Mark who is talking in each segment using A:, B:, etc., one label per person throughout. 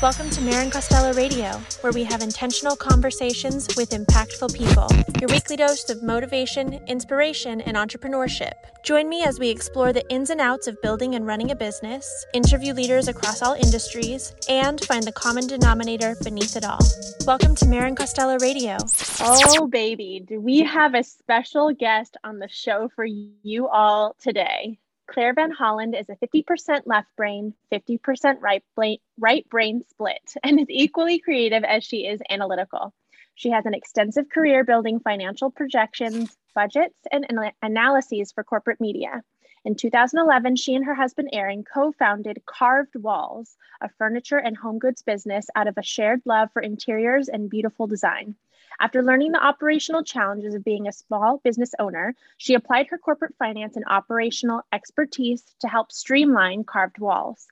A: Welcome to Marin Costello Radio, where we have intentional conversations with impactful people. Your weekly dose of motivation, inspiration, and entrepreneurship. Join me as we explore the ins and outs of building and running a business, interview leaders across all industries, and find the common denominator beneath it all. Welcome to Marin Costello Radio.
B: Oh, baby, do we have a special guest on the show for you all today? Claire Van Holland is a 50% left brain, 50% right brain, right brain split, and is equally creative as she is analytical. She has an extensive career building financial projections, budgets, and analyses for corporate media. In 2011, she and her husband Aaron co founded Carved Walls, a furniture and home goods business out of a shared love for interiors and beautiful design. After learning the operational challenges of being a small business owner, she applied her corporate finance and operational expertise to help streamline carved walls.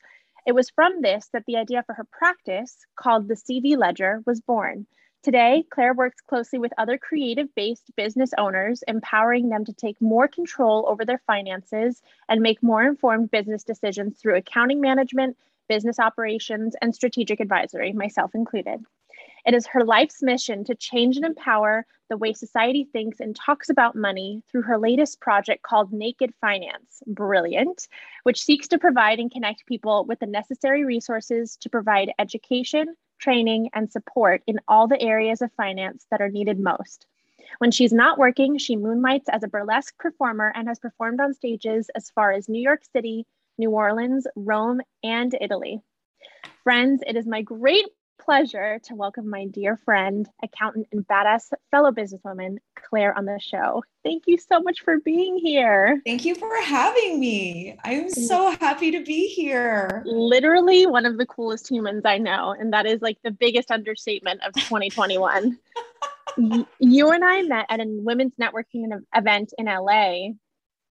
B: It was from this that the idea for her practice, called the CV Ledger, was born. Today, Claire works closely with other creative based business owners, empowering them to take more control over their finances and make more informed business decisions through accounting management, business operations, and strategic advisory, myself included. It is her life's mission to change and empower the way society thinks and talks about money through her latest project called Naked Finance, Brilliant, which seeks to provide and connect people with the necessary resources to provide education, training, and support in all the areas of finance that are needed most. When she's not working, she moonlights as a burlesque performer and has performed on stages as far as New York City, New Orleans, Rome, and Italy. Friends, it is my great pleasure to welcome my dear friend, accountant, and badass fellow businesswoman, Claire, on the show. Thank you so much for being here.
C: Thank you for having me. I'm so happy to be here.
B: Literally one of the coolest humans I know. And that is like the biggest understatement of 2021. you and I met at a women's networking event in LA,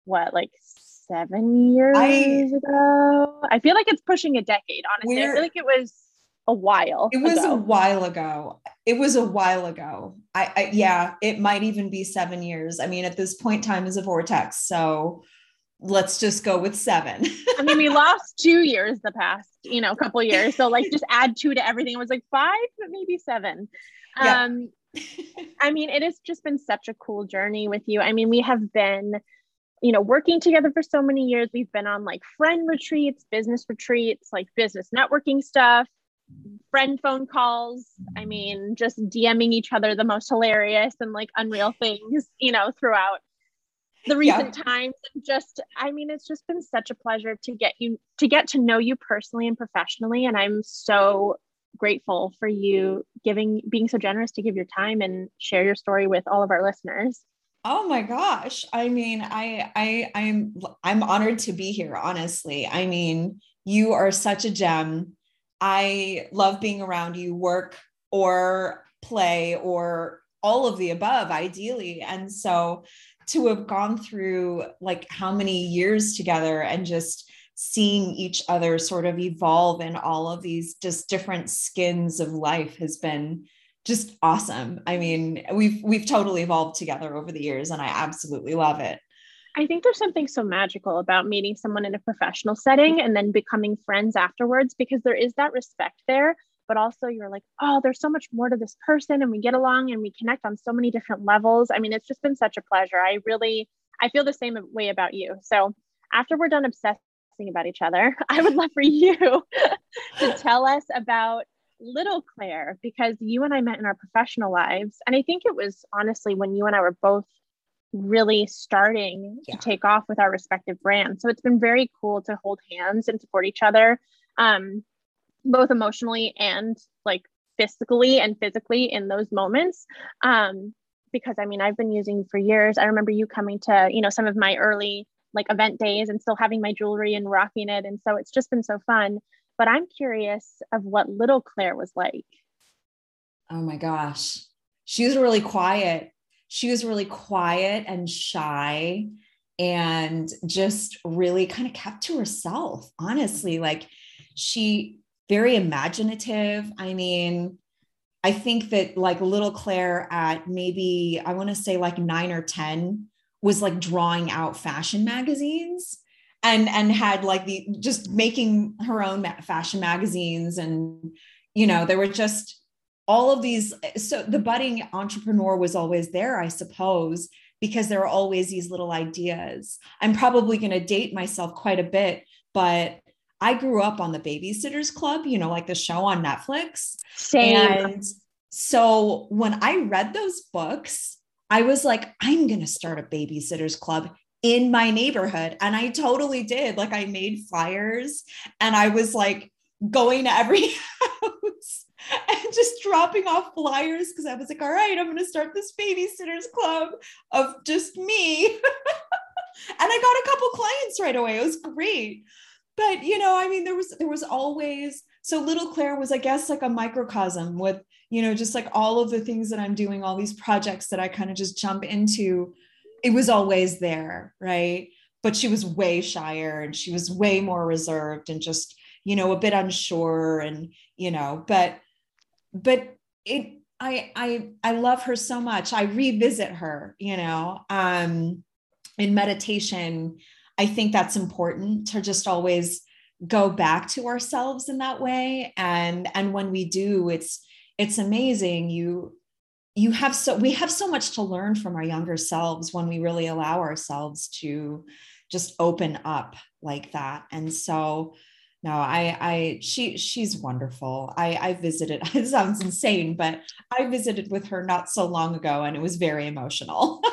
B: what, like seven years I, ago? I feel like it's pushing a decade, honestly. I feel like it was a while.
C: It was ago. a while ago. It was a while ago. I, I, yeah, it might even be seven years. I mean, at this point, time is a vortex. So let's just go with seven.
B: I mean, we lost two years the past, you know, couple years. So like just add two to everything. It was like five, but maybe seven. Yeah. Um, I mean, it has just been such a cool journey with you. I mean, we have been you know, working together for so many years. We've been on like friend retreats, business retreats, like business networking stuff friend phone calls. I mean, just DMing each other the most hilarious and like unreal things, you know, throughout the recent yeah. times. And just, I mean, it's just been such a pleasure to get you to get to know you personally and professionally. And I'm so grateful for you giving being so generous to give your time and share your story with all of our listeners.
C: Oh my gosh. I mean, I I I'm I'm honored to be here, honestly. I mean, you are such a gem I love being around you, work or play or all of the above, ideally. And so to have gone through like how many years together and just seeing each other sort of evolve in all of these just different skins of life has been just awesome. I mean, we've we've totally evolved together over the years and I absolutely love it.
B: I think there's something so magical about meeting someone in a professional setting and then becoming friends afterwards because there is that respect there. But also, you're like, oh, there's so much more to this person, and we get along and we connect on so many different levels. I mean, it's just been such a pleasure. I really, I feel the same way about you. So, after we're done obsessing about each other, I would love for you to tell us about little Claire because you and I met in our professional lives. And I think it was honestly when you and I were both really starting yeah. to take off with our respective brands. So it's been very cool to hold hands and support each other, um, both emotionally and like physically and physically in those moments. Um, because I mean, I've been using for years. I remember you coming to, you know, some of my early like event days and still having my jewelry and rocking it. And so it's just been so fun. But I'm curious of what little Claire was like.
C: Oh my gosh. She was really quiet she was really quiet and shy and just really kind of kept to herself, honestly. Like she very imaginative. I mean, I think that like little Claire at maybe, I want to say like nine or 10 was like drawing out fashion magazines and and had like the just making her own fashion magazines and you know there were just all of these so the budding entrepreneur was always there i suppose because there are always these little ideas i'm probably going to date myself quite a bit but i grew up on the babysitters club you know like the show on netflix
B: Same.
C: and so when i read those books i was like i'm going to start a babysitters club in my neighborhood. And I totally did. Like I made flyers and I was like going to every house and just dropping off flyers because I was like, all right, I'm going to start this babysitters club of just me. and I got a couple clients right away. It was great. But you know, I mean, there was there was always so little Claire was, I guess, like a microcosm with, you know, just like all of the things that I'm doing, all these projects that I kind of just jump into it was always there, right? But she was way shyer and she was way more reserved and just, you know, a bit unsure and, you know, but but it I I I love her so much. I revisit her, you know. Um in meditation, I think that's important to just always go back to ourselves in that way and and when we do it's it's amazing you you have so we have so much to learn from our younger selves when we really allow ourselves to just open up like that and so no i i she she's wonderful. I i visited it sounds insane but i visited with her not so long ago and it was very emotional.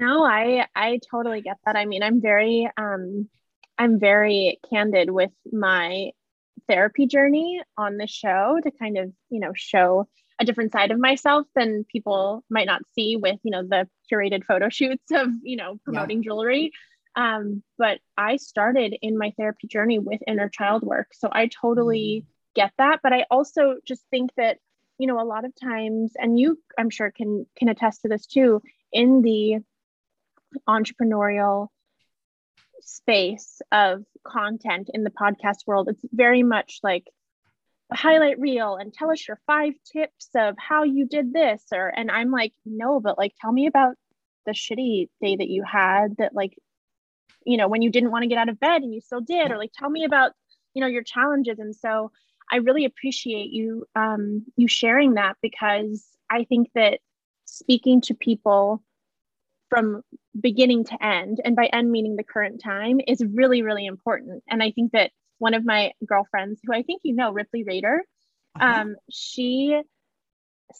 B: No i i totally get that. I mean i'm very um i'm very candid with my therapy journey on the show to kind of you know show a different side of myself than people might not see with you know the curated photo shoots of you know promoting yeah. jewelry um, but i started in my therapy journey with inner child work so i totally mm. get that but i also just think that you know a lot of times and you i'm sure can can attest to this too in the entrepreneurial space of content in the podcast world it's very much like a highlight reel and tell us your five tips of how you did this or and i'm like no but like tell me about the shitty day that you had that like you know when you didn't want to get out of bed and you still did or like tell me about you know your challenges and so i really appreciate you um you sharing that because i think that speaking to people from beginning to end and by end meaning the current time is really really important and i think that one of my girlfriends, who I think you know, Ripley Rader, uh-huh. um, she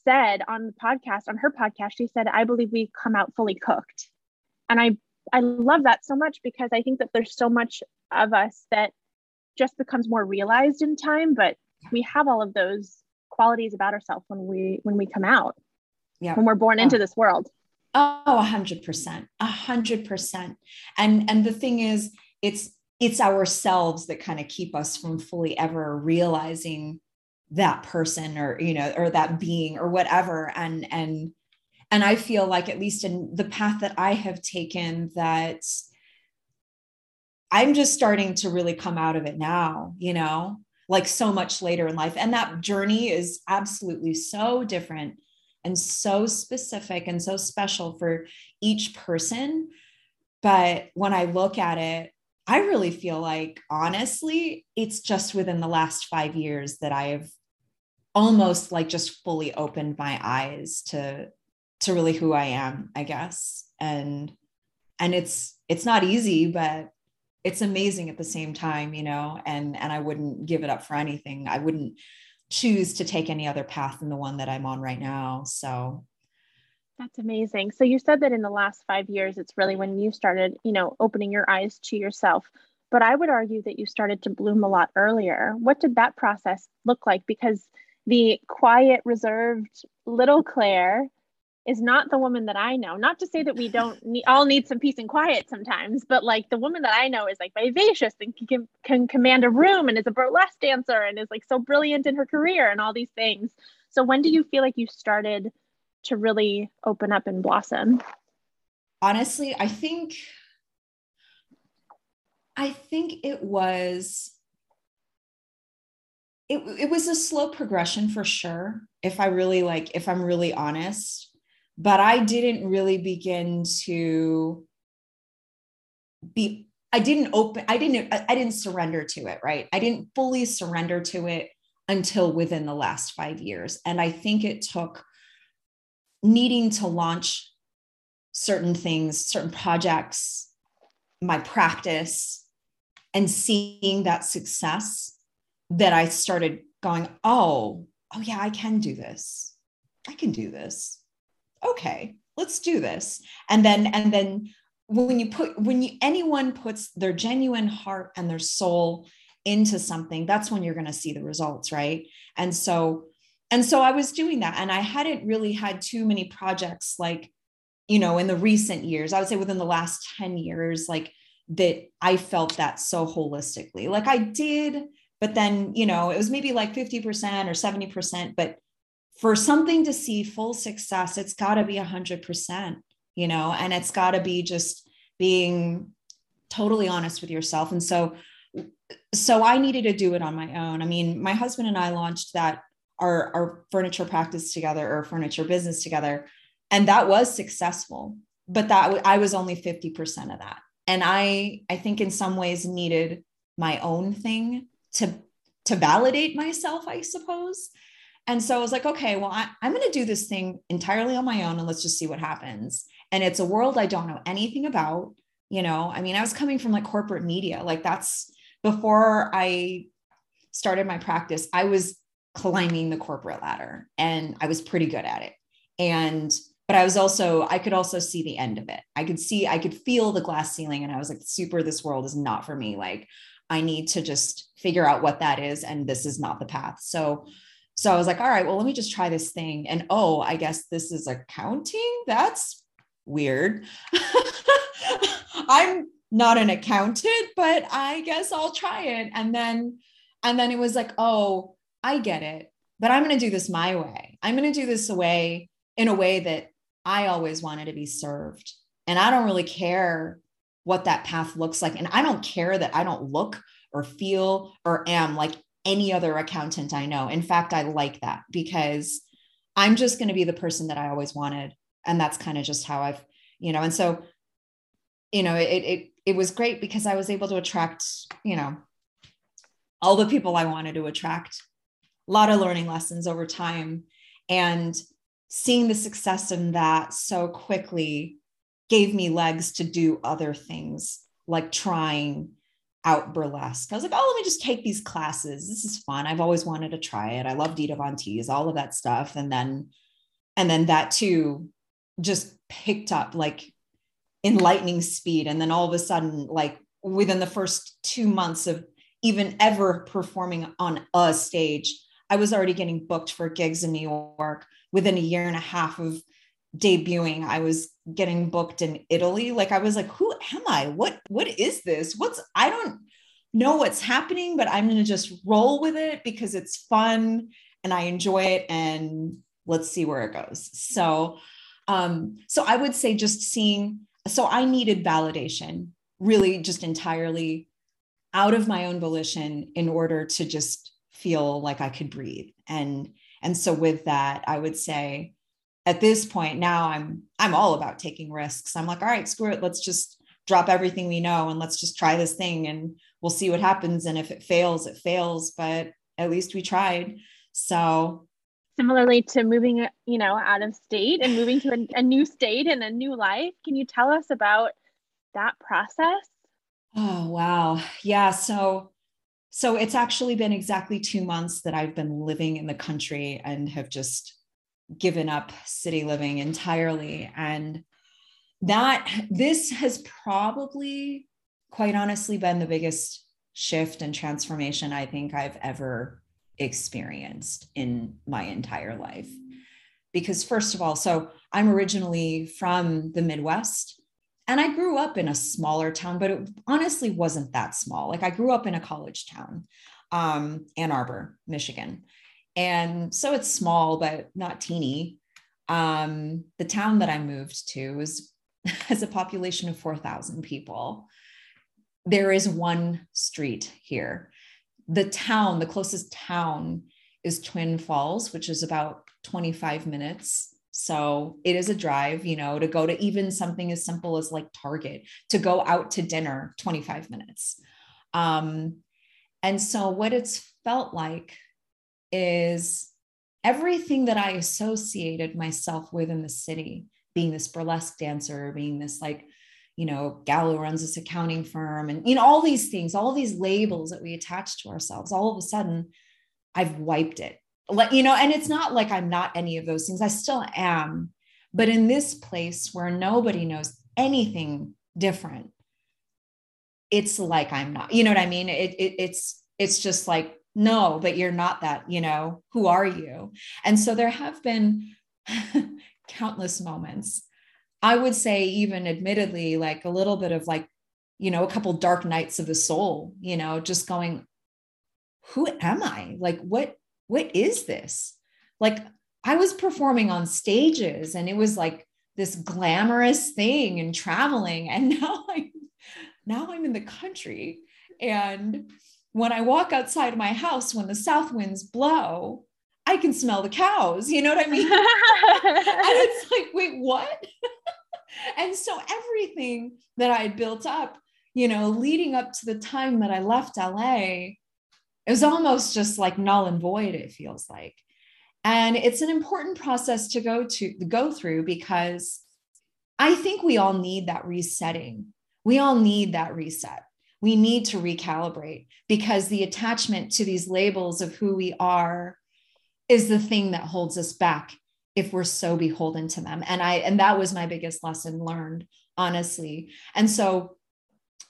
B: said on the podcast, on her podcast, she said, I believe we come out fully cooked. And I I love that so much because I think that there's so much of us that just becomes more realized in time, but we have all of those qualities about ourselves when we when we come out. Yeah. When we're born into this world.
C: Oh, a hundred percent. A hundred percent. And and the thing is, it's it's ourselves that kind of keep us from fully ever realizing that person or you know or that being or whatever and and and i feel like at least in the path that i have taken that i'm just starting to really come out of it now you know like so much later in life. And that journey is absolutely so different and so specific and so special for each person. But when i look at it I really feel like, honestly, it's just within the last five years that I have almost like just fully opened my eyes to to really who I am, I guess. And and it's it's not easy, but it's amazing at the same time, you know, and and I wouldn't give it up for anything. I wouldn't choose to take any other path than the one that I'm on right now. So
B: that's amazing. So you said that in the last five years, it's really when you started, you know, opening your eyes to yourself. But I would argue that you started to bloom a lot earlier. What did that process look like? Because the quiet, reserved little Claire is not the woman that I know. Not to say that we don't need, all need some peace and quiet sometimes, but like the woman that I know is like vivacious and can, can command a room and is a burlesque dancer and is like so brilliant in her career and all these things. So when do you feel like you started to really open up and blossom?
C: Honestly, I think I think it was it, it was a slow progression for sure if i really like if i'm really honest but i didn't really begin to be I didn't open, I didn't, I didn't surrender to it, right? I didn't fully surrender to it until within the last five years. And I think it took needing to launch certain things, certain projects, my practice, and seeing that success that I started going, oh, oh yeah, I can do this. I can do this. Okay, let's do this. And then, and then when you put when you anyone puts their genuine heart and their soul into something that's when you're going to see the results right and so and so i was doing that and i hadn't really had too many projects like you know in the recent years i would say within the last 10 years like that i felt that so holistically like i did but then you know it was maybe like 50% or 70% but for something to see full success it's got to be 100% you know, and it's got to be just being totally honest with yourself. And so, so I needed to do it on my own. I mean, my husband and I launched that our, our furniture practice together or furniture business together, and that was successful. But that I was only 50% of that. And I, I think in some ways needed my own thing to, to validate myself, I suppose. And so I was like, okay, well, I, I'm going to do this thing entirely on my own and let's just see what happens and it's a world I don't know anything about. You know, I mean, I was coming from like corporate media, like that's before I started my practice, I was climbing the corporate ladder and I was pretty good at it. And but I was also, I could also see the end of it. I could see, I could feel the glass ceiling. And I was like, super, this world is not for me. Like, I need to just figure out what that is. And this is not the path. So, so I was like, all right, well, let me just try this thing. And oh, I guess this is accounting. That's weird. I'm not an accountant, but I guess I'll try it. And then, and then it was like, oh, I get it, but I'm going to do this my way. I'm going to do this away in a way that I always wanted to be served. And I don't really care what that path looks like. And I don't care that I don't look or feel or am like any other accountant I know. In fact, I like that because I'm just going to be the person that I always wanted and that's kind of just how I've, you know, and so, you know, it, it, it was great because I was able to attract, you know, all the people I wanted to attract, a lot of learning lessons over time and seeing the success in that so quickly gave me legs to do other things like trying out burlesque. I was like, oh, let me just take these classes. This is fun. I've always wanted to try it. I love Dita Von Teese, all of that stuff. And then, and then that too just picked up like in lightning speed. And then all of a sudden, like within the first two months of even ever performing on a stage, I was already getting booked for gigs in New York. Within a year and a half of debuting, I was getting booked in Italy. Like I was like, who am I? What what is this? What's I don't know what's happening, but I'm gonna just roll with it because it's fun and I enjoy it and let's see where it goes. So um, so I would say just seeing, so I needed validation really just entirely out of my own volition in order to just feel like I could breathe. And and so with that, I would say at this point now I'm I'm all about taking risks. I'm like, all right, screw it, let's just drop everything we know and let's just try this thing and we'll see what happens. And if it fails, it fails, but at least we tried. So
B: similarly to moving you know out of state and moving to a, a, new state and a new life can you tell us about that process
C: oh wow yeah so so it's actually been exactly two months that i've been living in the country and have just given up city living entirely and that this has probably quite honestly been the biggest shift and transformation i think i've ever experienced in my entire life. Because, first of all, so I'm originally from the Midwest and I grew up in a smaller town, but it honestly wasn't that small. Like I grew up in a college town, um, Ann Arbor, Michigan. And so it's small, but not teeny. Um, the town that I moved to is, has a population of 4,000 people. There is one street here the town, the closest town is Twin Falls, which is about 25 minutes So it is a drive, you know, to go to even something as simple as like Target, to go out to dinner 25 minutes. Um, and so what it's felt like is everything that I associated myself with in the city, being this burlesque dancer, being this like, you know, gal who runs this accounting firm, and you know, all these things, all these labels that we attach to ourselves, all of a sudden, I've wiped it. Like you know and it's not like i'm not any of those things i still am but in this place where nobody knows anything different it's like i'm not you know what i mean? It, it it's it's just like no but you're not that you know who are you and so there have been countless moments i would say even admittedly like a little bit of like you know a couple dark nights of the soul you know just going who am i like what what is this? Like I was performing on stages and it was like this glamorous thing and traveling. And now i'm now I'm in the country. And when I walk outside my house, when the south winds blow, I can smell the cows. You know what I mean? and it's like, wait, what? and so everything that I had built up, you know, leading up to the time that I left LA it was almost just like null and void it feels like and it's an important process to go to go through because i think we all need that resetting we all need that reset we need to recalibrate because the attachment to these labels of who we are is the thing that holds us back if we're so beholden to them. And i and that was my biggest lesson learned honestly. And so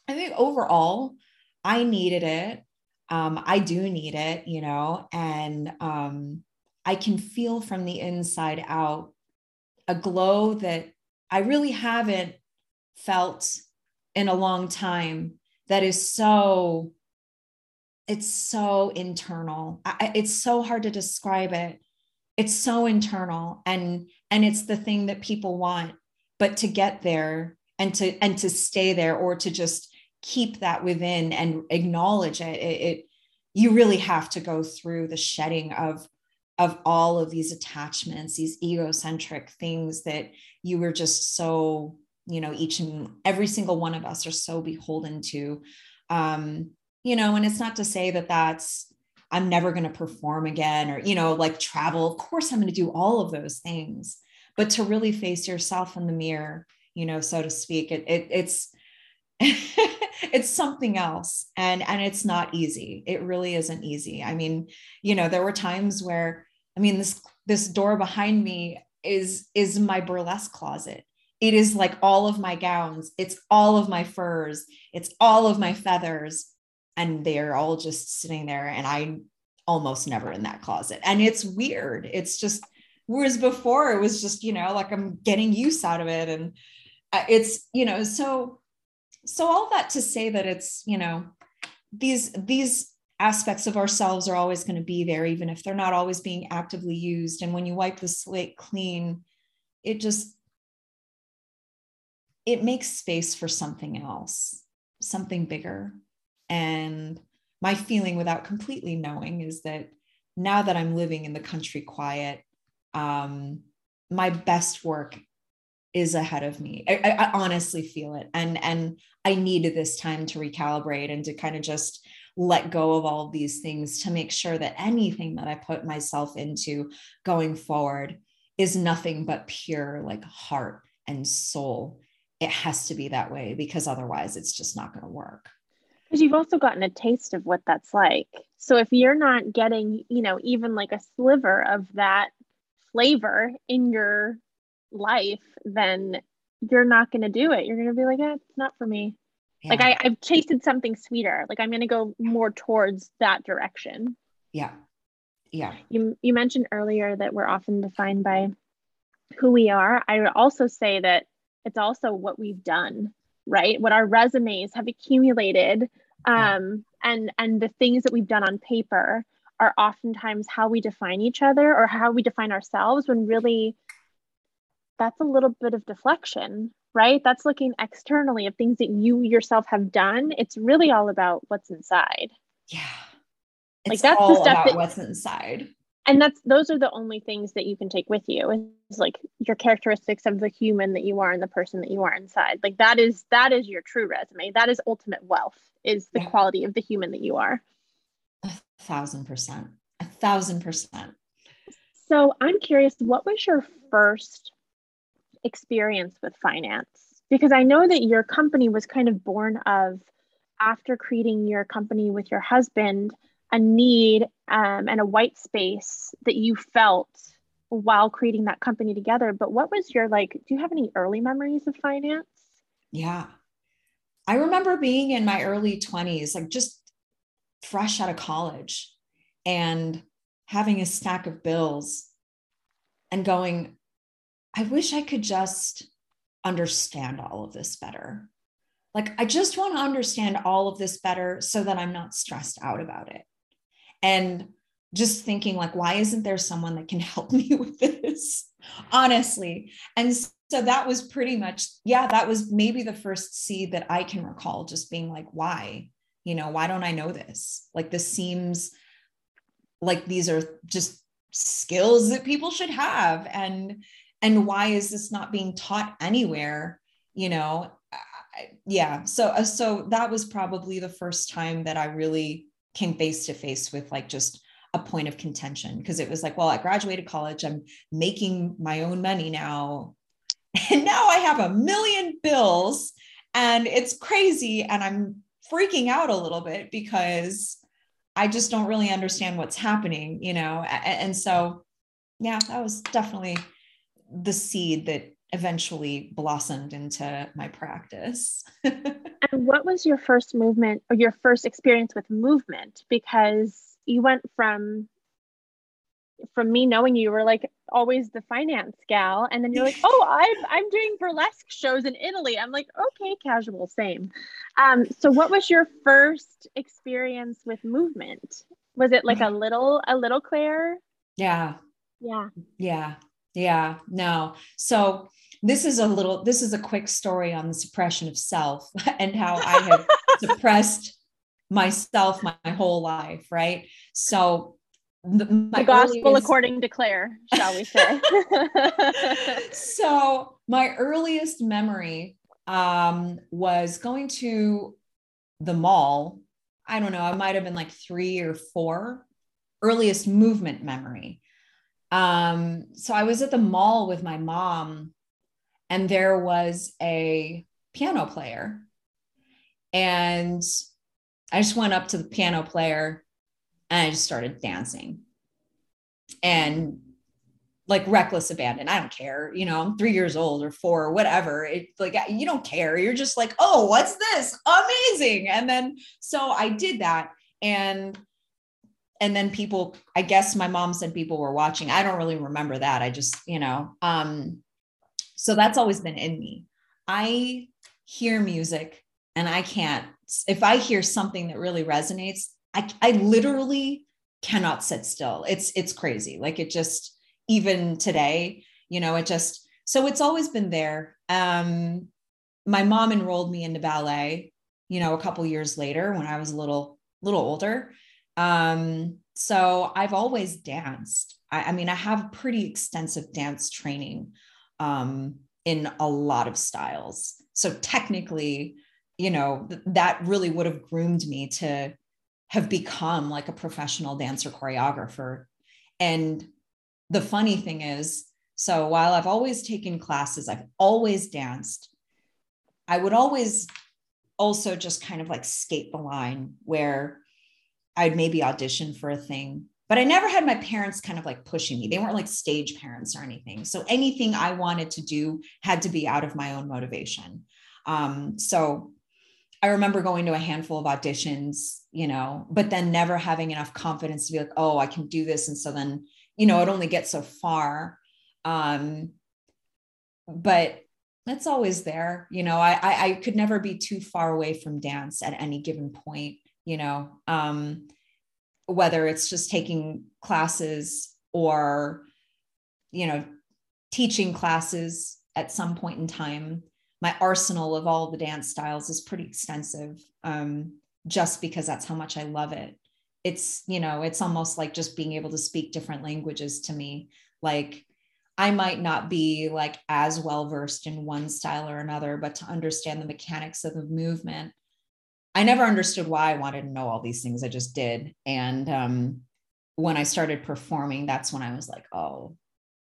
C: i think overall i needed it. Um, I do need it, you know, and um, I can feel from the inside out a glow that I really haven't felt in a long time that is so it's so internal. I, it's so hard to describe it. It's so internal and and it's the thing that people want but to get there and to and to stay there or to just keep that within and acknowledge it, it, it you really have to go through the shedding of of all of these attachments these egocentric things that you were just so you know each and every single one of us are so beholden to um you know and it's not to say that that's i'm never going to perform again or you know like travel of course i'm going to do all of those things but to really face yourself in the mirror you know so to speak it, it it's it's something else and and it's not easy. It really isn't easy. I mean you know there were times where i mean this this door behind me is is my burlesque closet it is like all of my gowns it's all of my furs it's all of my feathers and they're all just sitting there and i'm almost never in that closet. And it's weird. It's just whereas before it was just you know like i'm getting use out of it and uh, it's you know so so all that to say that it's you know these these aspects of ourselves are always going to be there even if they're not always being actively used. And when you wipe the slate clean it just it makes space for something else something bigger and my feeling without completely knowing is that now that i'm living in the country quiet um, my best work is ahead of me. I, I, honestly feel it. And, and I needed this time to recalibrate and to kind of just let go of all of these things to make sure that anything that I put myself into going forward is nothing but pure like heart and soul. It has to be that way because otherwise it's just not going to work.
B: Because you've also gotten a taste of what that's like. So if you're not getting, you know, even like a sliver of that flavor in your life, then you're not going to do it. You're going to be like, eh, it's not for me. Yeah. Like I, I've tasted something sweeter. Like I'm going to go more towards that direction.
C: Yeah. Yeah.
B: You, you mentioned earlier that we're often defined by who we are. I would also say that it's also what we've done, right? What our resumes have accumulated um, yeah. and, and the things that we've done on paper are oftentimes how we define each other or how we define ourselves when really that's a little bit of deflection, right? That's looking externally of things that you yourself have done. It's really all about what's inside.
C: Yeah.
B: It's like that's the stuff that,
C: what's inside.
B: And that's those are the only things that you can take with you is like your characteristics of the human that you are and the person that you are inside. Like that is that is your true resume. That is ultimate wealth is the yeah. quality of the human that you are.
C: A thousand percent. A thousand percent.
B: So i'm curious what was your first experience with finance? Because i know that your company was kind of born of after creating your company with your husband a need um, and a white space that you felt while creating that company together. But what was your like? Do you have any early memories of finance?
C: Yeah. I remember being in my early 20s, like just fresh out of college and having a stack of bills and going, I wish I could just understand all of this better. Like, I just want to understand all of this better so that I'm not stressed out about it and just thinking like why isn't there someone that can help me with this? Honestly. And so that was pretty much yeah that was maybe the first seed that i can recall just being like why? You know why don't i know this? Like this seems like these are just skills that people should have. And and why is this not being taught anywhere? You know yeah. So uh, so that was probably the first time that i really came face to face with like just a point of contention because it was like, well, I graduated college, I'm making my own money now. And now I have a million bills and it's crazy. And I'm freaking out a little bit because I just don't really understand what's happening, you know? And so, yeah, that was definitely the seed that eventually blossomed into my practice.
B: and what was your first movement or your first experience with movement? Because you went from from me knowing you were like always the finance gal and then you're like oh i'm i'm doing burlesque shows in italy. I'm like okay casual same. Um so what was your first experience with movement? Was it like a little a little claire?
C: Yeah.
B: Yeah.
C: Yeah. Yeah. No. So this is a little this is a quick story on the suppression of self and how i have suppressed myself my, my, whole life right? So
B: the, the gospel earliest, according to claire shall we say.
C: So my earliest memory um, was going to the mall. I don't know i might have been like three or four. Earliest movement memory. Um, so i was at the mall with my mom and there was a piano player. And I just went up to the piano player and I just started dancing. And like reckless abandon. I don't care. You know, I'm three years old or four or whatever. It like you don't care. You're just like, oh, what's this? Amazing. And then so I did that. And and then people, I guess my mom said people were watching. I don't really remember that. I just, you know, um, so that's always been in me. I hear music and I can't, if I hear something that really resonates, I, I literally cannot sit still. It's, it's crazy. Like it just, even today, you know, it just, so it's always been there. Um, my mom enrolled me into ballet, you know, a couple years later when I was a little, little older. Um, so I've always danced. I, I mean, I have pretty extensive dance training um, in a lot of styles. So technically, you know, th- that really would have groomed me to have become like a professional dancer choreographer. And the funny thing is, so while I've always taken classes, I've always danced, I would always also just kind of like skate the line where I'd maybe audition for a thing but I never had my parents kind of like pushing me. They weren't like stage parents or anything. So anything I wanted to do had to be out of my own motivation. Um, so I remember going to a handful of auditions, you know, but then never having enough confidence to be like, oh, I can do this. And so then, you know, it only gets so far. Um, but it's always there. You know, I, I, I could never be too far away from dance at any given point, you know. Um, whether it's just taking classes or you know teaching classes at some point in time. My arsenal of all the dance styles is pretty extensive um, just because that's how much i love it. It's you know it's almost like just being able to speak different languages to me. Like i might not be like as well versed in one style or another but to understand the mechanics of the movement i never understood why i wanted to know all these things. I just did. And um, when i started performing that's when i was like oh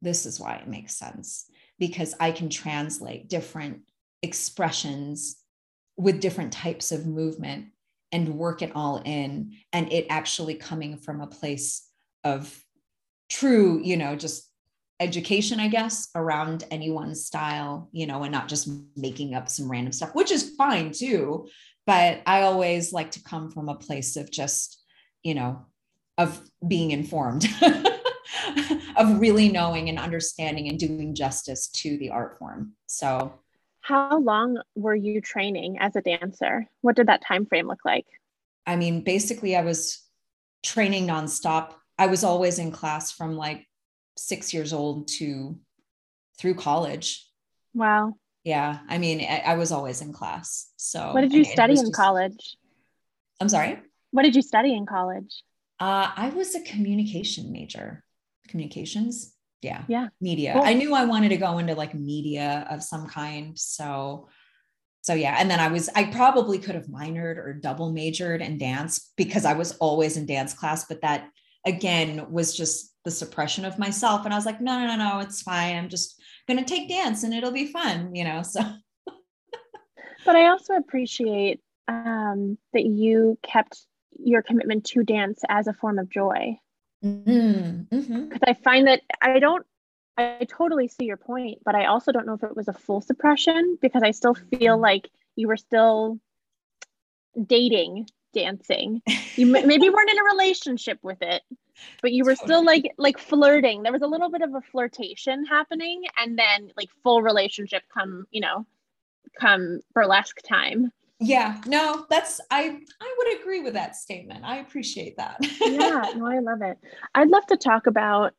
C: this is why it makes sense. Because i can translate different expressions with different types of movement and work it all in. And it actually coming from a place of true you know just education i guess around anyone's style you know and not just making up some random stuff which is fine too but i always like to come from a place of just you know of being informed of really knowing and understanding and doing justice to the art form so
B: how long were you training as a dancer? What did that time frame look like?
C: I mean, basically I was training nonstop. I was always in class from like 6 years old to through college.
B: Wow.
C: Yeah, I mean, I, I was always in class. So
B: What did you study in just, college?
C: I'm sorry?
B: What did you study in college?
C: Uh, I was a communication major. Communications yeah
B: yeah
C: media cool. i knew i wanted to go into like media of some kind so so yeah and then i was i probably could have minored or double majored in dance because i was always in dance class but that again was just the suppression of myself and i was like no no no no it's fine i'm just going to take dance and it'll be fun you know so
B: but i also appreciate um, that you kept your commitment to dance as a form of joy Mm-hmm. Because mm-hmm. I find that I don't, I totally see your point, but I also don't know if it was a full suppression because I still feel mm-hmm. like you were still dating dancing. You maybe weren't in a relationship with it, but you were still like like flirting. There was a little bit of a flirtation happening, and then like full relationship come, you know, come burlesque time.
C: Yeah. No that's i i would agree with that statement. I appreciate that.
B: Yeah no i love it. I'd love to talk about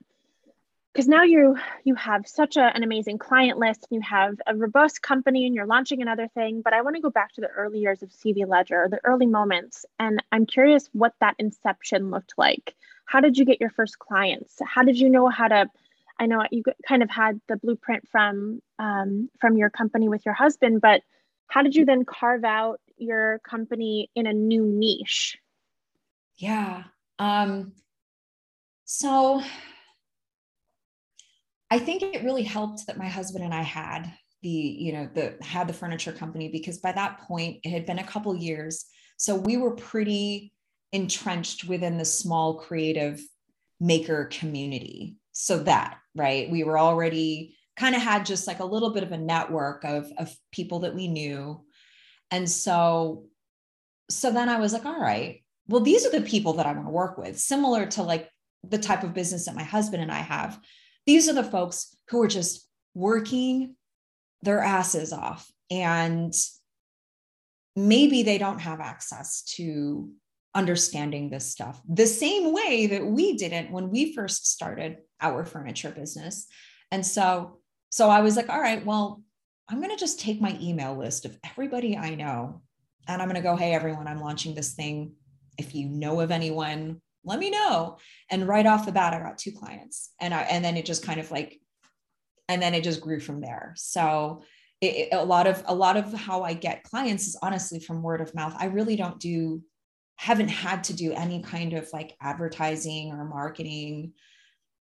B: because now you you have such a, an amazing client list you have a robust company and you're launching another thing but i want to go back to the early years of cv ledger the early moments and i'm curious what that inception looked like how did you get your first clients how did you know how to i know you kind of had the blueprint from um, from your company with your husband but how did you then carve out your company in a new niche?
C: Yeah. Um, so I think it really helped that my husband and I had the, you know, the had the furniture company because by that point it had been a couple years. So we were pretty entrenched within the small creative maker community. So that, right? We were already kind of had just like a little bit of a network of, of people that we knew. And so, so then I was like, all right, well, these are the people that I want to work with, similar to like the type of business that my husband and I have. These are the folks who are just working their asses off and maybe they don't have access to understanding this stuff the same way that we didn't when we first started our furniture business. And so so I was like, all right, well, I'm going to just take my email list of everybody I know and I'm going to go, hey, everyone, I'm launching this thing. If you know of anyone, let me know. And right off the bat, I got two clients. And I, and then it just kind of like, and then it just grew from there. So it, a lot of, a lot of how I get clients is honestly from word of mouth. I really don't do, haven't had to do any kind of like advertising or marketing,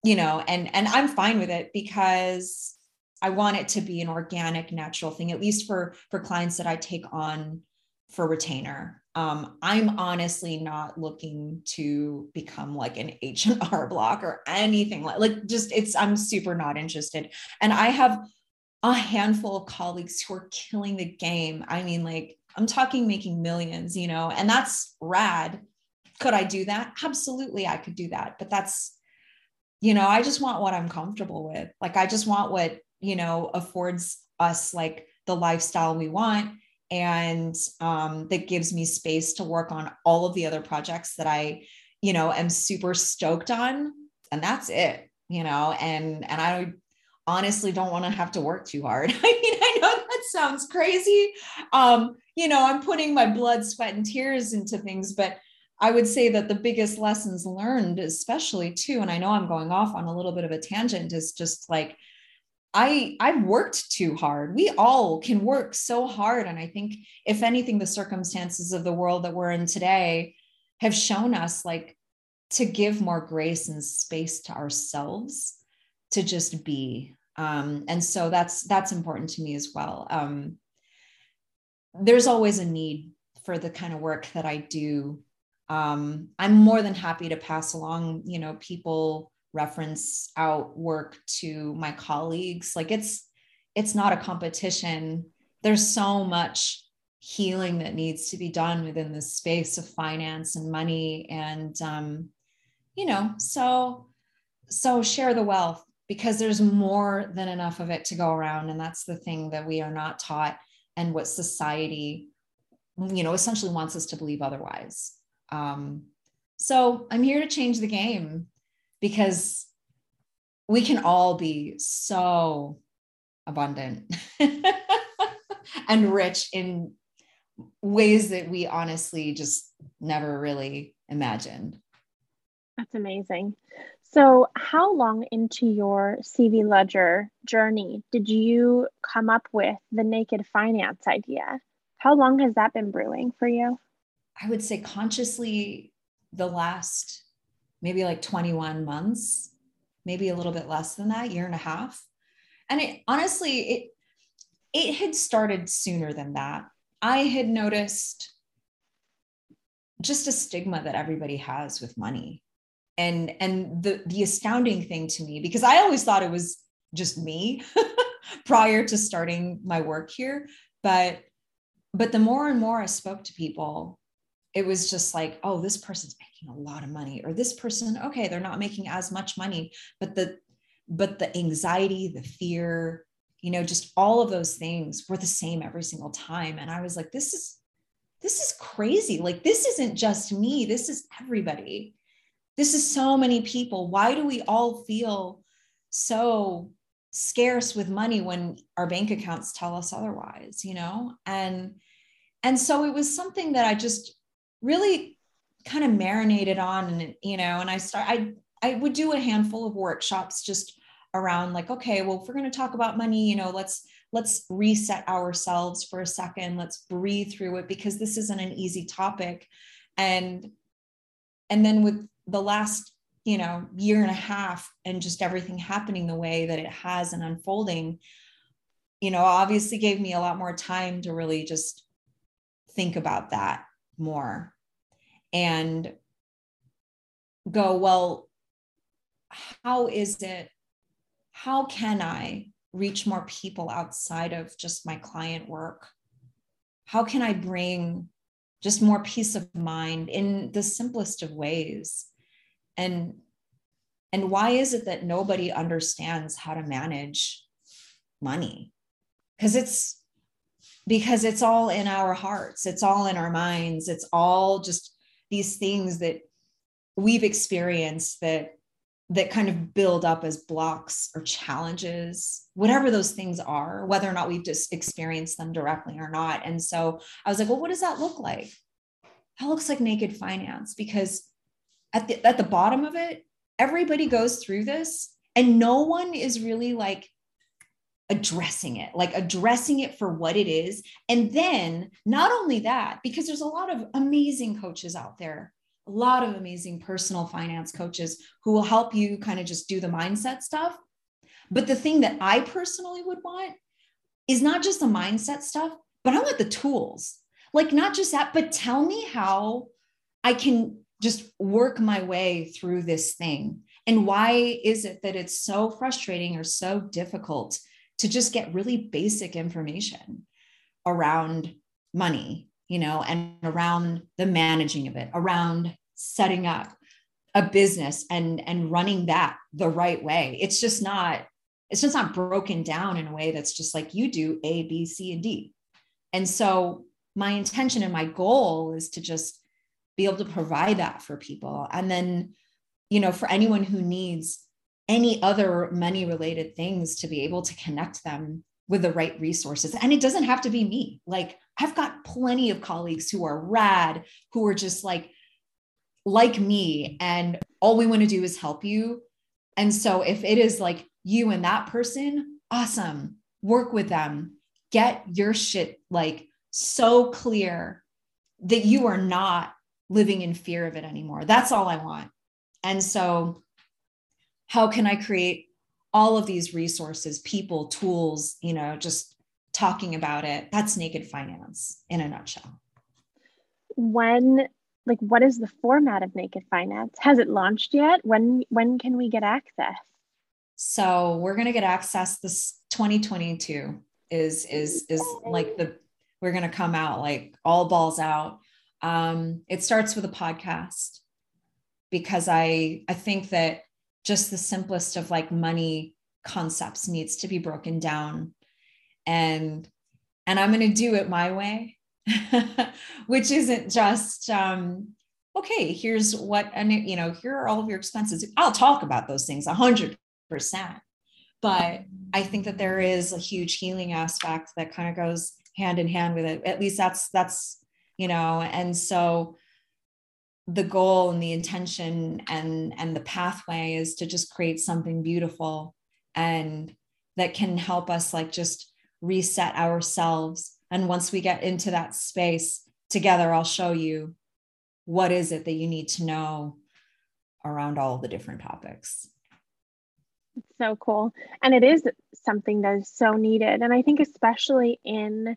C: you know, and, and I'm fine with it because I want it to be an organic, natural thing, at least for for clients that I take on for retainer. Um, I'm honestly not looking to become like an H and R block or anything like like just it's I'm super not interested. And I have a handful of colleagues who are killing the game. I mean, like I'm talking making millions, you know, and that's rad. Could I do that? Absolutely, I could do that. But that's, you know, I just want what I'm comfortable with. Like I just want what you know affords us like the lifestyle we want and um, that gives me space to work on all of the other projects that i you know am super stoked on and that's it you know and and i honestly don't want to have to work too hard. I mean i know that sounds crazy um you know i'm putting my blood sweat and tears into things but I would say that the biggest lessons learned, especially too, and I know I'm going off on a little bit of a tangent, is just like I I've worked too hard. We all can work so hard. And I think if anything, the circumstances of the world that we're in today have shown us like to give more grace and space to ourselves to just be. Um, and so that's that's important to me as well. Um, there's always a need for the kind of work that I do. Um, I'm more than happy to pass along, you know, people reference out work to my colleagues. Like it's it's not a competition. There's so much healing that needs to be done within the space of finance and money and um you know so so share the wealth because there's more than enough of it to go around. And that's the thing that we are not taught and what society you know essentially wants us to believe otherwise. Um so i'm here to change the game because we can all be so abundant and rich in ways that we honestly just never really imagined.
B: That's amazing. So, how long into your CV Ledger journey did you come up with the naked finance idea? How long has that been brewing for you?
C: I would say consciously the last maybe like 21 months, maybe a little bit less than that, year and a half. And it honestly, it it had started sooner than that. I had noticed just a stigma that everybody has with money. And and the the astounding thing to me, because I always thought it was just me prior to starting my work here. But but the more and more I spoke to people, it was just like, oh, this person's making a lot of money, or this person, okay, they're not making as much money, but the but the anxiety, the fear, you know, just all of those things were the same every single time. And I was like, this is this is crazy. Like this isn't just me, this is everybody. This is so many people. Why do we all feel so scarce with money when our bank accounts tell us otherwise, you know? And and so it was something that I just really kind of marinated on and you know and i start i i would do a handful of workshops just around like okay well if we're going to talk about money you know let's let's reset ourselves for a second. Let's breathe through it because this isn't an easy topic. And and then with the last you know year and a half and just everything happening the way that it has and unfolding you know obviously gave me a lot more time to really just think about that more and go, well, how is it? How can I reach more people outside of just my client work? How can I bring just more peace of mind in the simplest of ways? And and why is it that nobody understands how to manage money? Because it's because it's all in our hearts it's all in our minds it's all just these things that we've experienced that that kind of build up as blocks or challenges whatever those things are whether or not we've just experienced them directly or not. And so i was like well what does that look like? That looks like naked finance because at the at the bottom of it everybody goes through this and no one is really like addressing it, like addressing it for what it is. And then not only that, because there's a lot of amazing coaches out there, a lot of amazing personal finance coaches who will help you kind of just do the mindset stuff. But the thing that I personally would want is not just the mindset stuff, but I want the tools. Like, not just that, but tell me how I can just work my way through this thing. And why is it that it's so frustrating or so difficult to just get really basic information around money, you know, and around the managing of it, around setting up a business and and running that the right way. It's just not it's just not broken down in a way that's just like you do A, B, C, and D. And so my intention and my goal is to just be able to provide that for people. And then, you know, for anyone who needs any other money related things to be able to connect them with the right resources. And it doesn't have to be me. Like I've got plenty of colleagues who are rad, who are just like like me and all we want to do is help you. And so if it is like you and that person, awesome. Work with them. Get your shit like so clear that you are not living in fear of it anymore. That's all I want. And so, how can I create all of these resources, people, tools, you know, just talking about it? That's naked finance in a nutshell.
B: When like what is the format of naked finance has it launched yet when when can we get access
C: so we're going to get access this 2022 is is is like the we're going to come out like all balls out um it starts with a podcast because i i think that just the simplest of like money concepts needs to be broken down. And and i'm going to do it my way which isn't just um okay here's what and you know here are all of your expenses. I'll talk about those things 100% but i think that there is a huge healing aspect that kind of goes hand in hand with it. At least that's that's you know and so the goal and the intention and and the pathway is to just create something beautiful and that can help us like just reset ourselves. And once we get into that space together i'll show you what is it that you need to know around all the different topics.
B: So cool. And it is something that is so needed. And i think especially in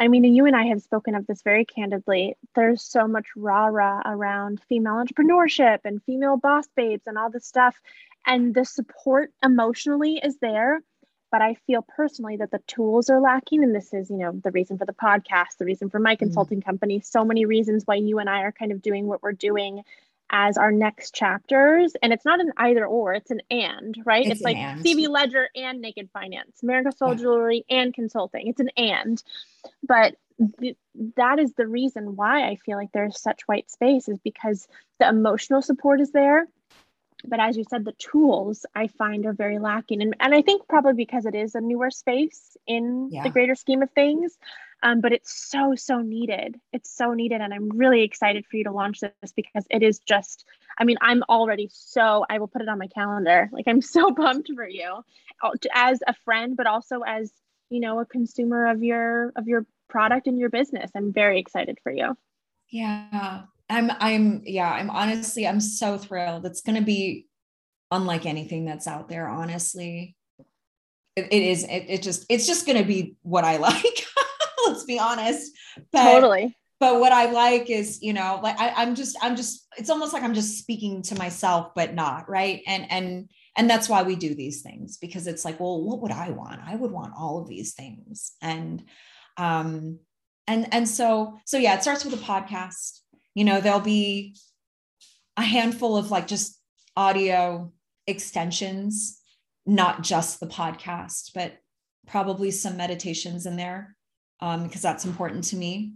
B: I mean, you and I have spoken of this very candidly. There's so much rah rah around female entrepreneurship and female boss babes and all this stuff. And the support emotionally is there. But I feel personally that the tools are lacking. And this is, you know, the reason for the podcast, the reason for my mm-hmm. consulting mm-hmm. company, so many reasons why you and I are kind of doing what we're doing as our next chapters. And it's not an either or, it's an and, right? It's, it's like and. CV Ledger and Naked Finance, America Soul yeah. Jewelry and consulting. It's an and. But th- that is the reason why I feel like there's such white space is because the emotional support is there. But as you said, the tools I find are very lacking. And, and I think probably because it is a newer space in yeah. the greater scheme of things. Um, but it's so so needed. It's so needed and i'm really excited for you to launch this because it is just i mean i'm already so i will put it on my calendar. Like i'm so pumped for you uh, as a friend but also as you know a consumer of your of your product and your business. I'm very excited for you.
C: Yeah. I'm i'm yeah i'm honestly i'm so thrilled. It's going to be unlike anything that's out there honestly. It, it is it, it just it's just going to be what i like let's be honest.
B: But, totally.
C: But what I like is, you know, like I, I'm just, I'm just, it's almost like I'm just speaking to myself, but not right. And and and that's why we do these things because it's like, well, what would I want? I would want all of these things. And um, and and so so yeah, it starts with a podcast. You know, there'll be a handful of like just audio extensions, not just the podcast, but probably some meditations in there um, because that's important to me.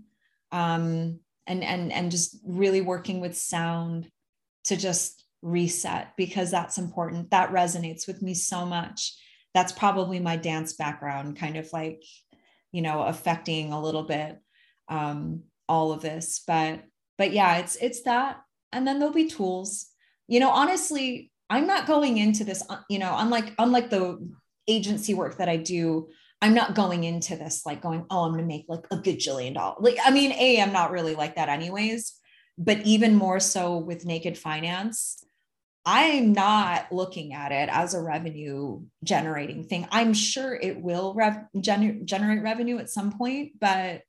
C: Um, and and and just really working with sound to just reset because that's important. That resonates with me so much. That's probably my dance background, kind of like, you know, affecting a little bit um, all of this. But but yeah, it's it's that, and then there'll be tools. You know, honestly, I'm not going into this. Uh, you know, unlike unlike the agency work that I do I'm not going into this like going, oh, I'm going to make like a gajillion dollars. Like, I mean, A, I'm not really like that anyways. But even more so with Naked Finance, I'm not looking at it as a revenue generating thing. I'm sure it will rev- gener- generate revenue at some point, but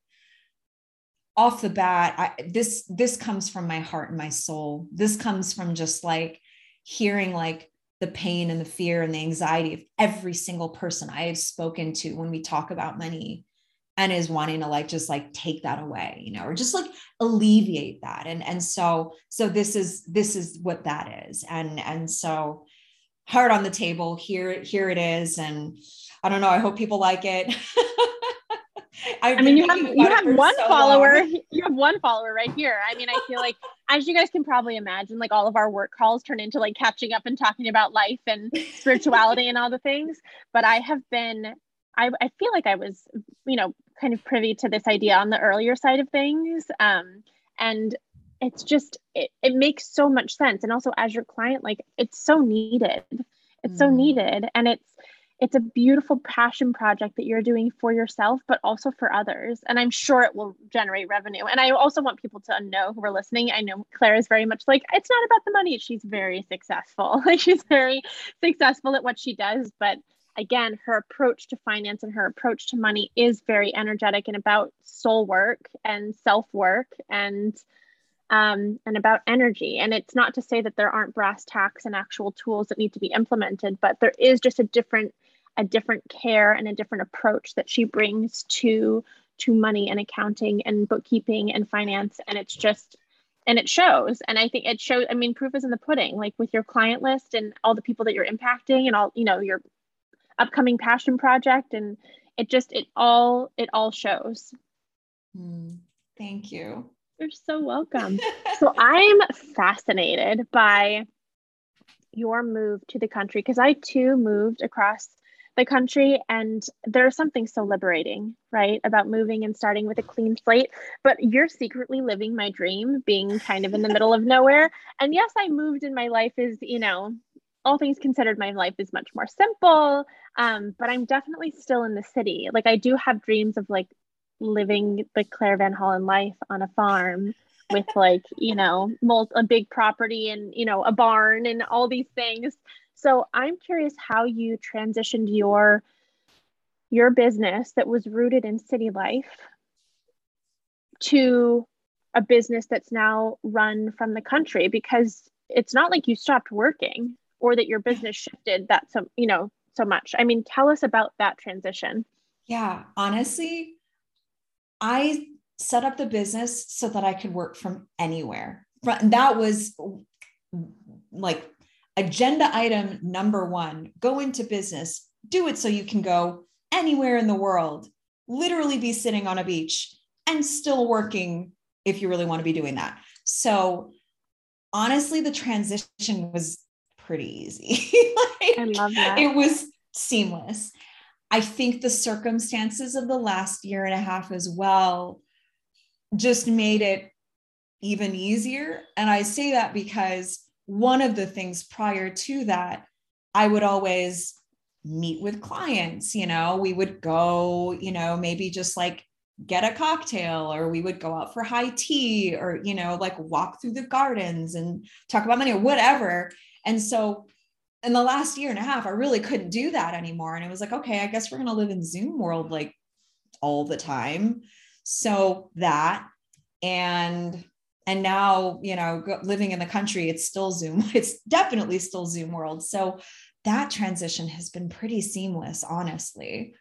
C: off the bat, I, this this comes from my heart and my soul. This comes from just like hearing like the pain and the fear and the anxiety of every single person I have spoken to when we talk about money and is wanting to like just like take that away you know or just like alleviate that. And and so so this is this is what that is. And and so heart on the table here here it is. And i don't know i hope people like it
B: I mean, you have you have one so follower. Long. You have one follower right here. I mean, I feel like, as you guys can probably imagine, like all of our work calls turn into like catching up and talking about life and spirituality and all the things. But I have been, I, I feel like I was, you know, kind of privy to this idea on the earlier side of things. Um, and it's just it, it makes so much sense and also as your client like it's so needed it's mm. so needed and it's it's a beautiful passion project that you're doing for yourself but also for others and i'm sure it will generate revenue. And i also want people to know who are listening i know claire is very much like it's not about the money. She's very successful. Like she's very successful at what she does but again her approach to finance and her approach to money is very energetic and about soul work and self work and um, and about energy. And it's not to say that there aren't brass tacks and actual tools that need to be implemented, but there is just a different a different care and a different approach that she brings to to money and accounting and bookkeeping and finance. And it's just and it shows. And I think it shows. I mean, proof is in the pudding. Like with your client list and all the people that you're impacting and all you know your upcoming passion project and it just it all it all shows.
C: Mm, thank you.
B: You're so welcome. so I'm fascinated by your move to the country because I too moved across the country and there's something so liberating, right? About moving and starting with a clean slate. But you're secretly living my dream, being kind of in the middle of nowhere. And yes, I moved and my life is, you know, all things considered, my life is much more simple. Um, but I'm definitely still in the city. Like I do have dreams of like living the Claire Van Hollen life on a farm with like, you know, a big property and, you know, a barn and all these things. So I'm curious how you transitioned your your business that was rooted in city life to a business that's now run from the country because it's not like you stopped working or that your business shifted that so you know so much i mean tell us about that transition
C: yeah honestly I set up the business so that I could work from anywhere. That was like agenda item number one go into business, do it so you can go anywhere in the world, literally be sitting on a beach and still working if you really want to be doing that. So, honestly, the transition was pretty easy.
B: like, I love that.
C: It was seamless. I think the circumstances of the last year and a half as well just made it even easier. And I say that because one of the things prior to that, I would always meet with clients, you know, we would go, you know, maybe just like get a cocktail or we would go out for high tea or, you know, like walk through the gardens and talk about money or whatever. And so in the last year and a half, I really couldn't do that anymore. And it was like, okay, I guess we're going to live in Zoom world like all the time. So that, and, and now, you know, living in the country, it's still Zoom. It's definitely still Zoom world. So that transition has been pretty seamless, honestly.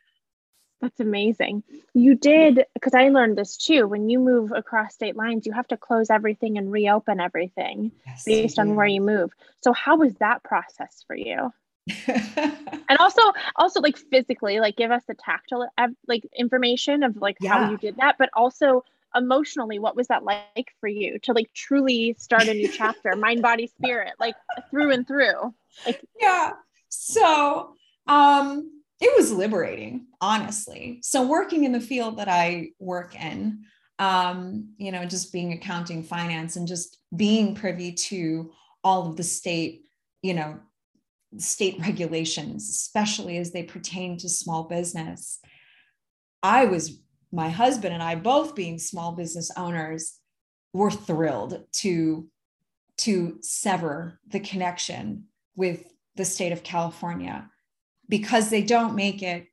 B: That's amazing. You did, because I learned this too. When you move across state lines, you have to close everything and reopen everything yes, based on where you move. So, how was that process for you? and also, also like physically, like give us the tactile like information of like yeah. how you did that, but also emotionally, what was that like for you to like truly start a new chapter, mind, body, spirit, like through and through? Like,
C: yeah. So, um, it was liberating, honestly. So working in the field that I work in, um, you know, just being accounting, finance, and just being privy to all of the state, you know, state regulations, especially as they pertain to small business. I was, my husband and I, both being small business owners, were thrilled to to sever the connection with the state of California because they don't make it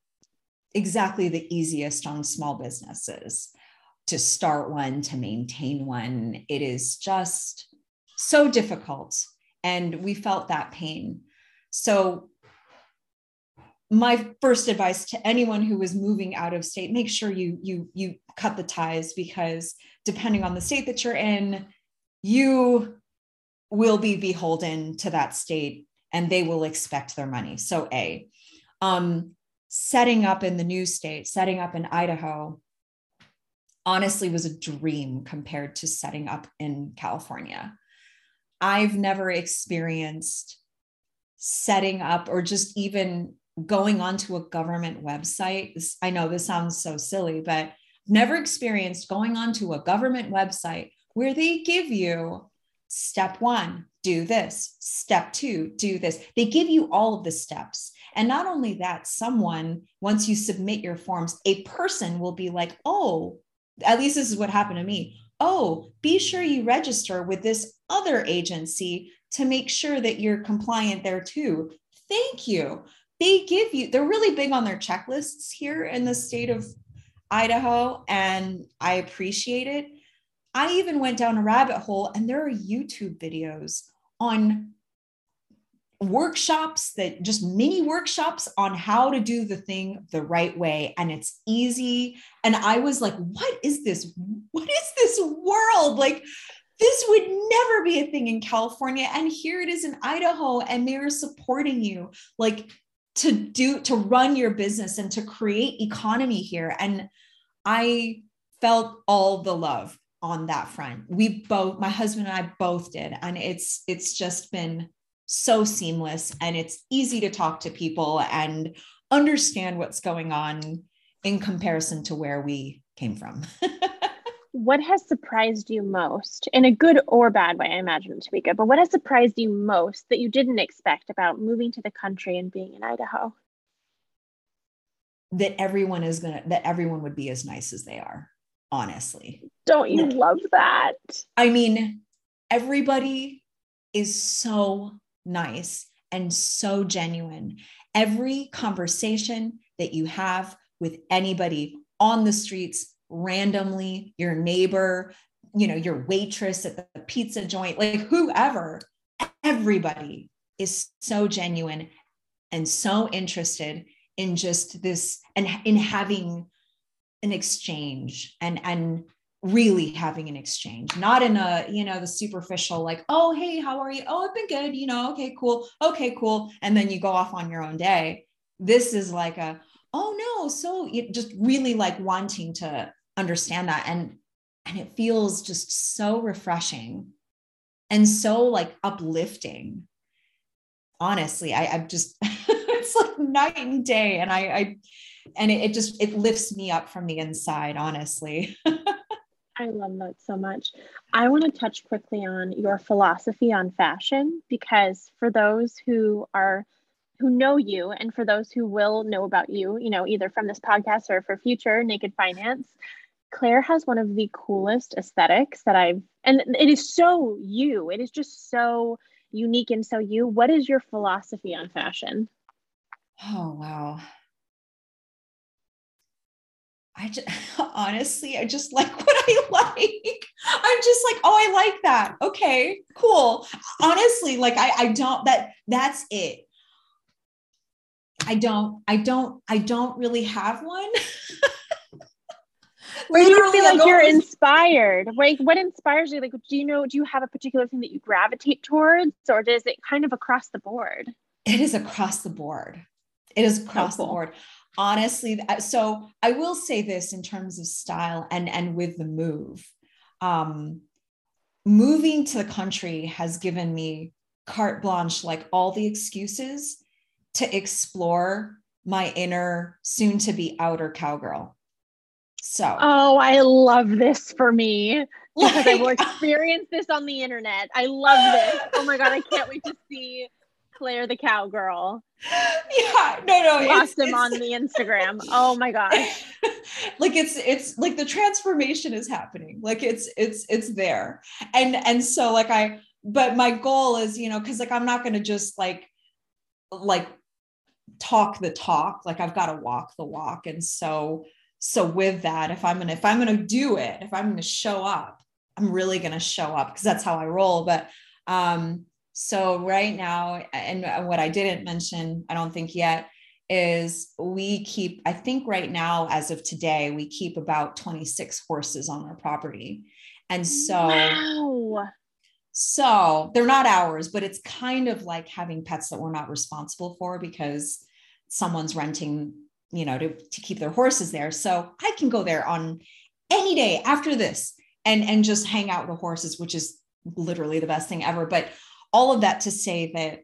C: exactly the easiest on small businesses to start one, to maintain one. It is just so difficult. And we felt that pain. So, my first advice to anyone who is moving out of state make sure you you you cut the ties because depending on the state that you're in you will be beholden to that state and they will expect their money so a um, setting up in the new state, setting up in Idaho, honestly was a dream compared to setting up in California. I've never experienced setting up or just even going onto a government website. I know this sounds so silly, but never experienced going onto a government website, where they give you step one, do this, step two, do this. They give you all of the steps. And not only that, someone, once you submit your forms, a person will be like, oh, at least this is what happened to me. Oh, be sure you register with this other agency to make sure that you're compliant there too. Thank you. They give you, they're really big on their checklists here in the state of Idaho, and I appreciate it. I even went down a rabbit hole, and there are YouTube videos on workshops that just mini workshops on how to do the thing the right way and it's easy. And i was like what is this? What is this world? Like this would never be a thing in california and here it is in idaho and they're supporting you. Like to do to run your business and to create economy here. And i felt all the love on that front. We both my husband and i both did. And it's it's just been so seamless and it's easy to talk to people and understand what's going on in comparison to where we came from.
B: what has surprised you most in a good or bad way? I imagine it to be good, but what has surprised you most that you didn't expect about moving to the country and being in Idaho?
C: That everyone is gonna, that everyone would be as nice as they are, honestly.
B: Don't you love that?
C: I mean, everybody is so nice and so genuine. Every conversation that you have with anybody on the streets, randomly, your neighbor, you know, your waitress at the pizza joint, like whoever, everybody is so genuine and so interested in just this and in having an exchange and and really having an exchange, not in a, you know, the superficial, like, oh, hey, how are you? Oh, I've been good. You know, okay, cool. Okay, cool. And then you go off on your own day. This is like a, oh no. So you just really like wanting to understand that. And and it feels just so refreshing and so like uplifting. Honestly, I, I'm just it's like night and day. And I I and it, it just it lifts me up from the inside, honestly.
B: I love that so much. I want to touch quickly on your philosophy on fashion because for those who are who know you and for those who will know about you, you know, either from this podcast or for future Naked Finance, Claire has one of the coolest aesthetics that I've and it is so you. It is just so unique and so you. What is your philosophy on fashion?
C: Oh, wow. I just honestly, I just like what I like. I'm just like, oh, I like that. Okay, cool. Honestly, like I, I don't that that's it. I don't, I don't, I don't really have one.
B: Where do you feel like you're inspired? Like what inspires you? Like, do you know, do you have a particular thing that you gravitate towards, or is it kind of across the board?
C: It is across the board. It is across oh, cool. the board honestly so i will say this in terms of style and and with the move um moving to the country has given me carte blanche like all the excuses to explore my inner soon to be outer cowgirl so
B: oh i love this for me because like, i will experience this on the internet i love this oh my god i can't wait to see Claire the cowgirl.
C: Yeah, no, no,
B: lost him on the Instagram. Oh my gosh!
C: like it's it's like the transformation is happening. Like it's it's it's there, and and so like I, but my goal is you know because like I'm not going to just like like talk the talk. Like I've got to walk the walk, and so so with that, if I'm gonna if I'm gonna do it, if I'm gonna show up, I'm really gonna show up because that's how I roll. But um so right now, and what I didn't mention, I don't think yet, is we keep, I think right now, as of today, we keep about 26 horses on our property. And so, wow. so they're not ours, but it's kind of like having pets that we're not responsible for because someone's renting, you know, to, to keep their horses there. So I can go there on any day after this and, and just hang out with the horses, which is literally the best thing ever. But all of that to say that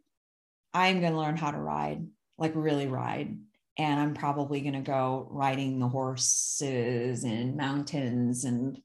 C: I'm going to learn how to ride, like really ride. And I'm probably going to go riding the horses in mountains and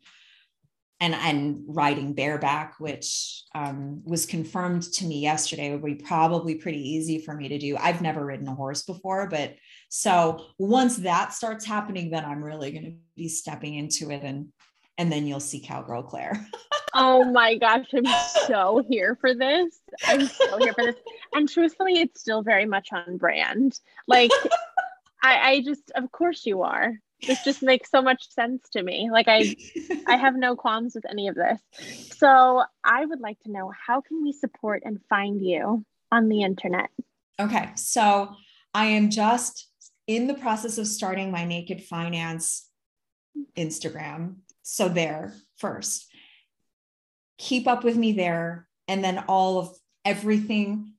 C: and and riding bareback, which um, was confirmed to me yesterday, would be probably pretty easy for me to do. I've never ridden a horse before, but so once that starts happening, then I'm really going to be stepping into it, and and then you'll see cowgirl Claire.
B: oh my gosh, I'm so here for this. I'm so here for this, and truthfully, it's still very much on brand. Like, I, I just, of course, you are this just makes so much sense to me. Like i i have no qualms with any of this. So i would like to know how can we support and find you on the internet?
C: Okay so i am just in the process of starting my naked finance instagram. So there first. Keep up with me there and then all of everything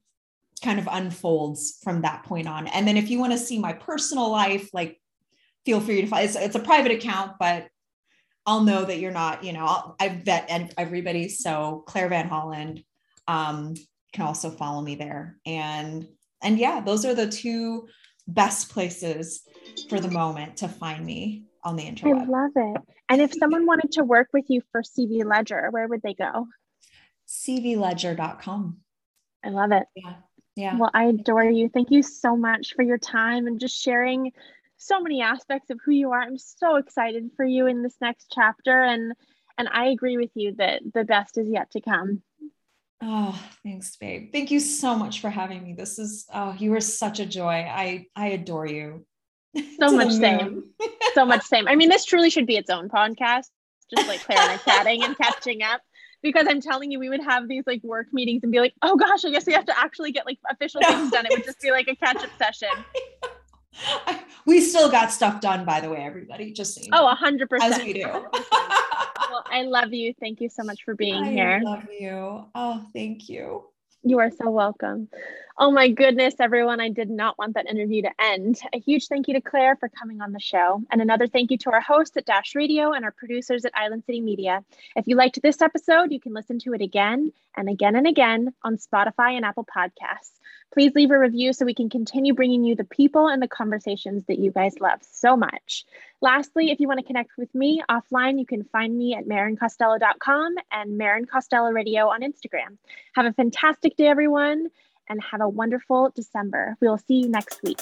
C: kind of unfolds from that point on. And then if you want to see my personal life like feel free to find it's, it's a private account, but I'll know that you're not, you know, I'll, I vet everybody. So Claire Van Holland um, can also follow me there. And, and yeah, those are the two best places for the moment to find me on the internet.
B: I love it. And if someone wanted to work with you for CV Ledger, where would they go?
C: cvledger.com.
B: I love it.
C: Yeah. Yeah.
B: Well, I adore you. Thank you so much for your time and just sharing so many aspects of who you are. I'm so excited for you in this next chapter and and I agree with you that the best is yet to come.
C: Oh, thanks, babe. Thank you so much for having me. This is oh, you are such a joy. I I adore you.
B: So much same. so much same. I mean, this truly should be its own podcast, just like Claire and I chatting and catching up. Because I'm telling you, we would have these like work meetings and be like, oh gosh, I guess we have to actually get like official things done. It would just be like a catch up session.
C: we still got stuff done, by the way, everybody. Just so
B: oh, a hundred percent.
C: As we do.
B: well, I love you. Thank you so much for being
C: I
B: here.
C: I love you. Oh, thank you.
B: You are so welcome. Oh my goodness, everyone. I did not want that interview to end. A huge thank you to Claire for coming on the show. And another thank you to our hosts at Dash Radio and our producers at Island City Media. If you liked this episode, you can listen to it again and again and again on Spotify and Apple Podcasts. Please leave a review so we can continue bringing you the people and the conversations that you guys love so much. Lastly, if you want to connect with me offline, you can find me at marincostello.com and Marin Costello Radio on Instagram. Have a fantastic day, everyone, and have a wonderful December. We will see you next week.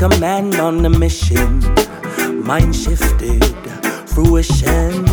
D: Like a man on a mission. Mind shifted, fruition.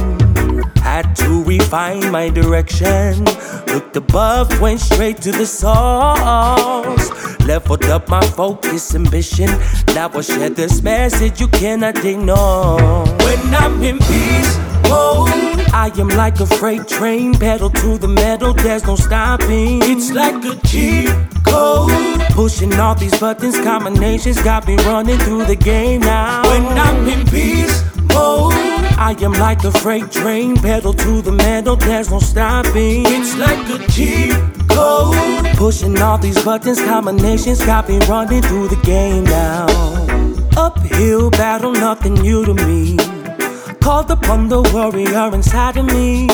D: Had to refine my direction. Looked above, went straight to the source. Leveled up my focus, ambition. Now I share this message you cannot ignore. When I'm in peace, oh. I am like a freight train, pedal to the metal, there's no stopping. It's like a cheat code. Pushing all these buttons, combinations got me running through the game now. When I'm in peace mode, I am like a freight train, pedal to the metal, there's no stopping. It's like a cheat code. Pushing all these buttons, combinations got me running through the game now. Uphill battle, nothing new to me. Called upon the warrior inside of me.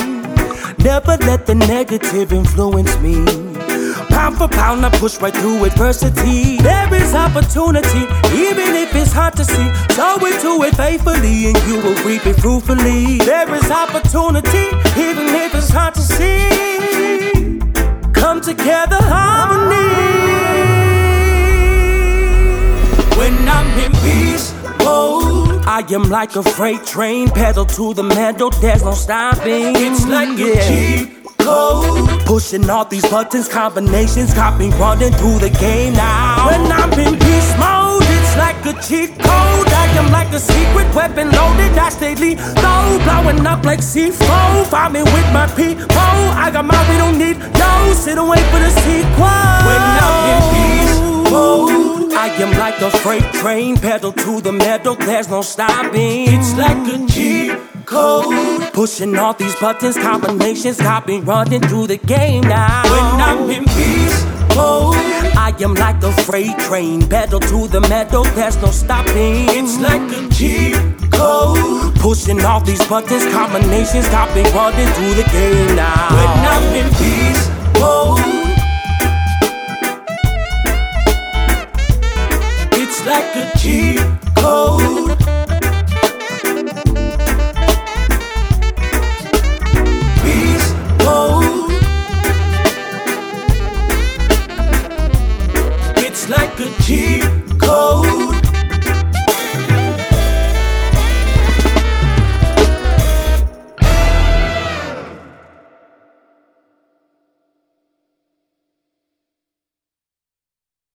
D: Never let the negative influence me. Pound for pound, I push right through adversity. There is opportunity, even if it's hard to see. Sow into it faithfully, and you will reap it fruitfully. There is opportunity, even if it's hard to see. Come together, harmony. When I'm in peace, oh. I am like a freight train, pedal to the metal, there's no stopping. It's like yeah. a cheat code. Pushing all these buttons, combinations got me running through the game now. When I'm in peace mode, it's like a cheat code. I am like a secret weapon loaded, I stay lethal, blowing up like C4. Find me with my people. I got my, we don't need no. Sit and wait for the sequel. When I'm in peace mode, I am like a freight train, pedal to the metal, there's no stopping. It's like a cheat code. Pushing all these buttons, combinations, got copy running through the game now. When I'm in peace mode, I am like a freight train, pedal to the metal, there's no stopping. It's like a cheat code. Pushing all these buttons, combinations, copy running through the game now. When I'm in peace mode. It's like a cheat